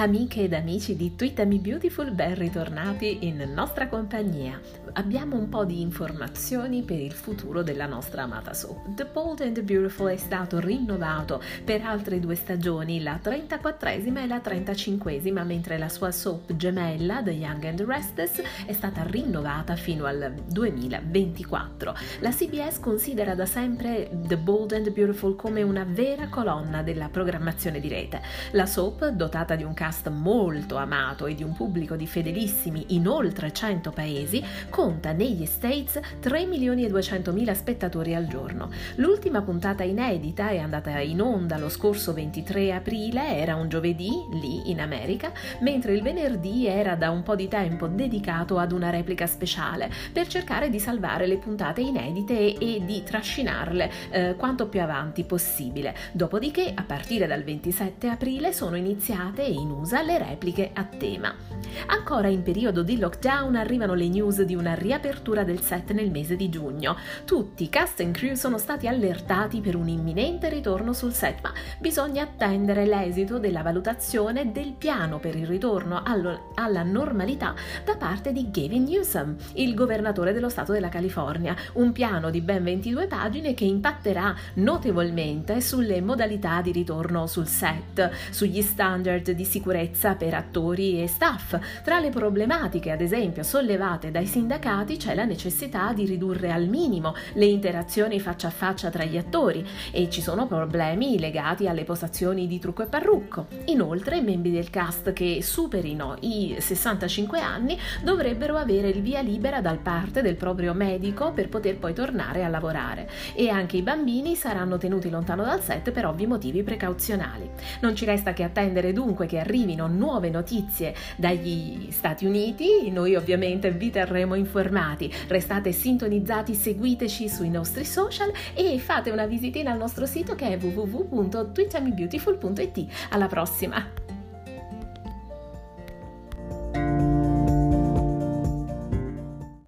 Amiche ed amici di Twittami Beautiful, ben ritornati in nostra compagnia. Abbiamo un po' di informazioni per il futuro della nostra amata soap. The Bold and the Beautiful è stato rinnovato per altre due stagioni, la 34esima e la 35esima, mentre la sua soap gemella, The Young and the Restless, è stata rinnovata fino al 2024. La CBS considera da sempre The Bold and the Beautiful come una vera colonna della programmazione di rete. La soap, dotata di un cast cast molto amato e di un pubblico di fedelissimi in oltre 100 paesi, conta negli States 3 milioni e 200 mila spettatori al giorno. L'ultima puntata inedita è andata in onda lo scorso 23 aprile, era un giovedì lì in America, mentre il venerdì era da un po' di tempo dedicato ad una replica speciale per cercare di salvare le puntate inedite e, di trascinarle eh, quanto più avanti possibile. Dopodiché, a partire dal 27 aprile, sono iniziate in usa le repliche a tema. Ancora in periodo di lockdown arrivano le news di una riapertura del set nel mese di giugno. Tutti, cast and crew, sono stati allertati per un imminente ritorno sul set, ma bisogna attendere l'esito della valutazione del piano per il ritorno allo, alla normalità da parte di Gavin Newsom, il governatore dello Stato della California. Un piano di ben 22 pagine che impatterà notevolmente sulle modalità di ritorno sul set, sugli standard di sicurezza sicurezza per attori e staff. Tra le problematiche, ad esempio, sollevate dai sindacati c'è la necessità di ridurre al minimo le interazioni faccia a faccia tra gli attori e ci sono problemi legati alle posazioni di trucco e parrucco. Inoltre, i membri del cast che superino i 65 anni dovrebbero avere il via libera dal parte del proprio medico per poter poi tornare a lavorare e anche i bambini saranno tenuti lontano dal set per ovvi motivi precauzionali. Non ci resta che attendere dunque che arrivi arrivino nuove notizie dagli Stati Uniti, noi ovviamente vi terremo informati. Restate sintonizzati, seguiteci sui nostri social e fate una visitina al nostro sito che è www.twitchamibeautiful.it. Alla prossima!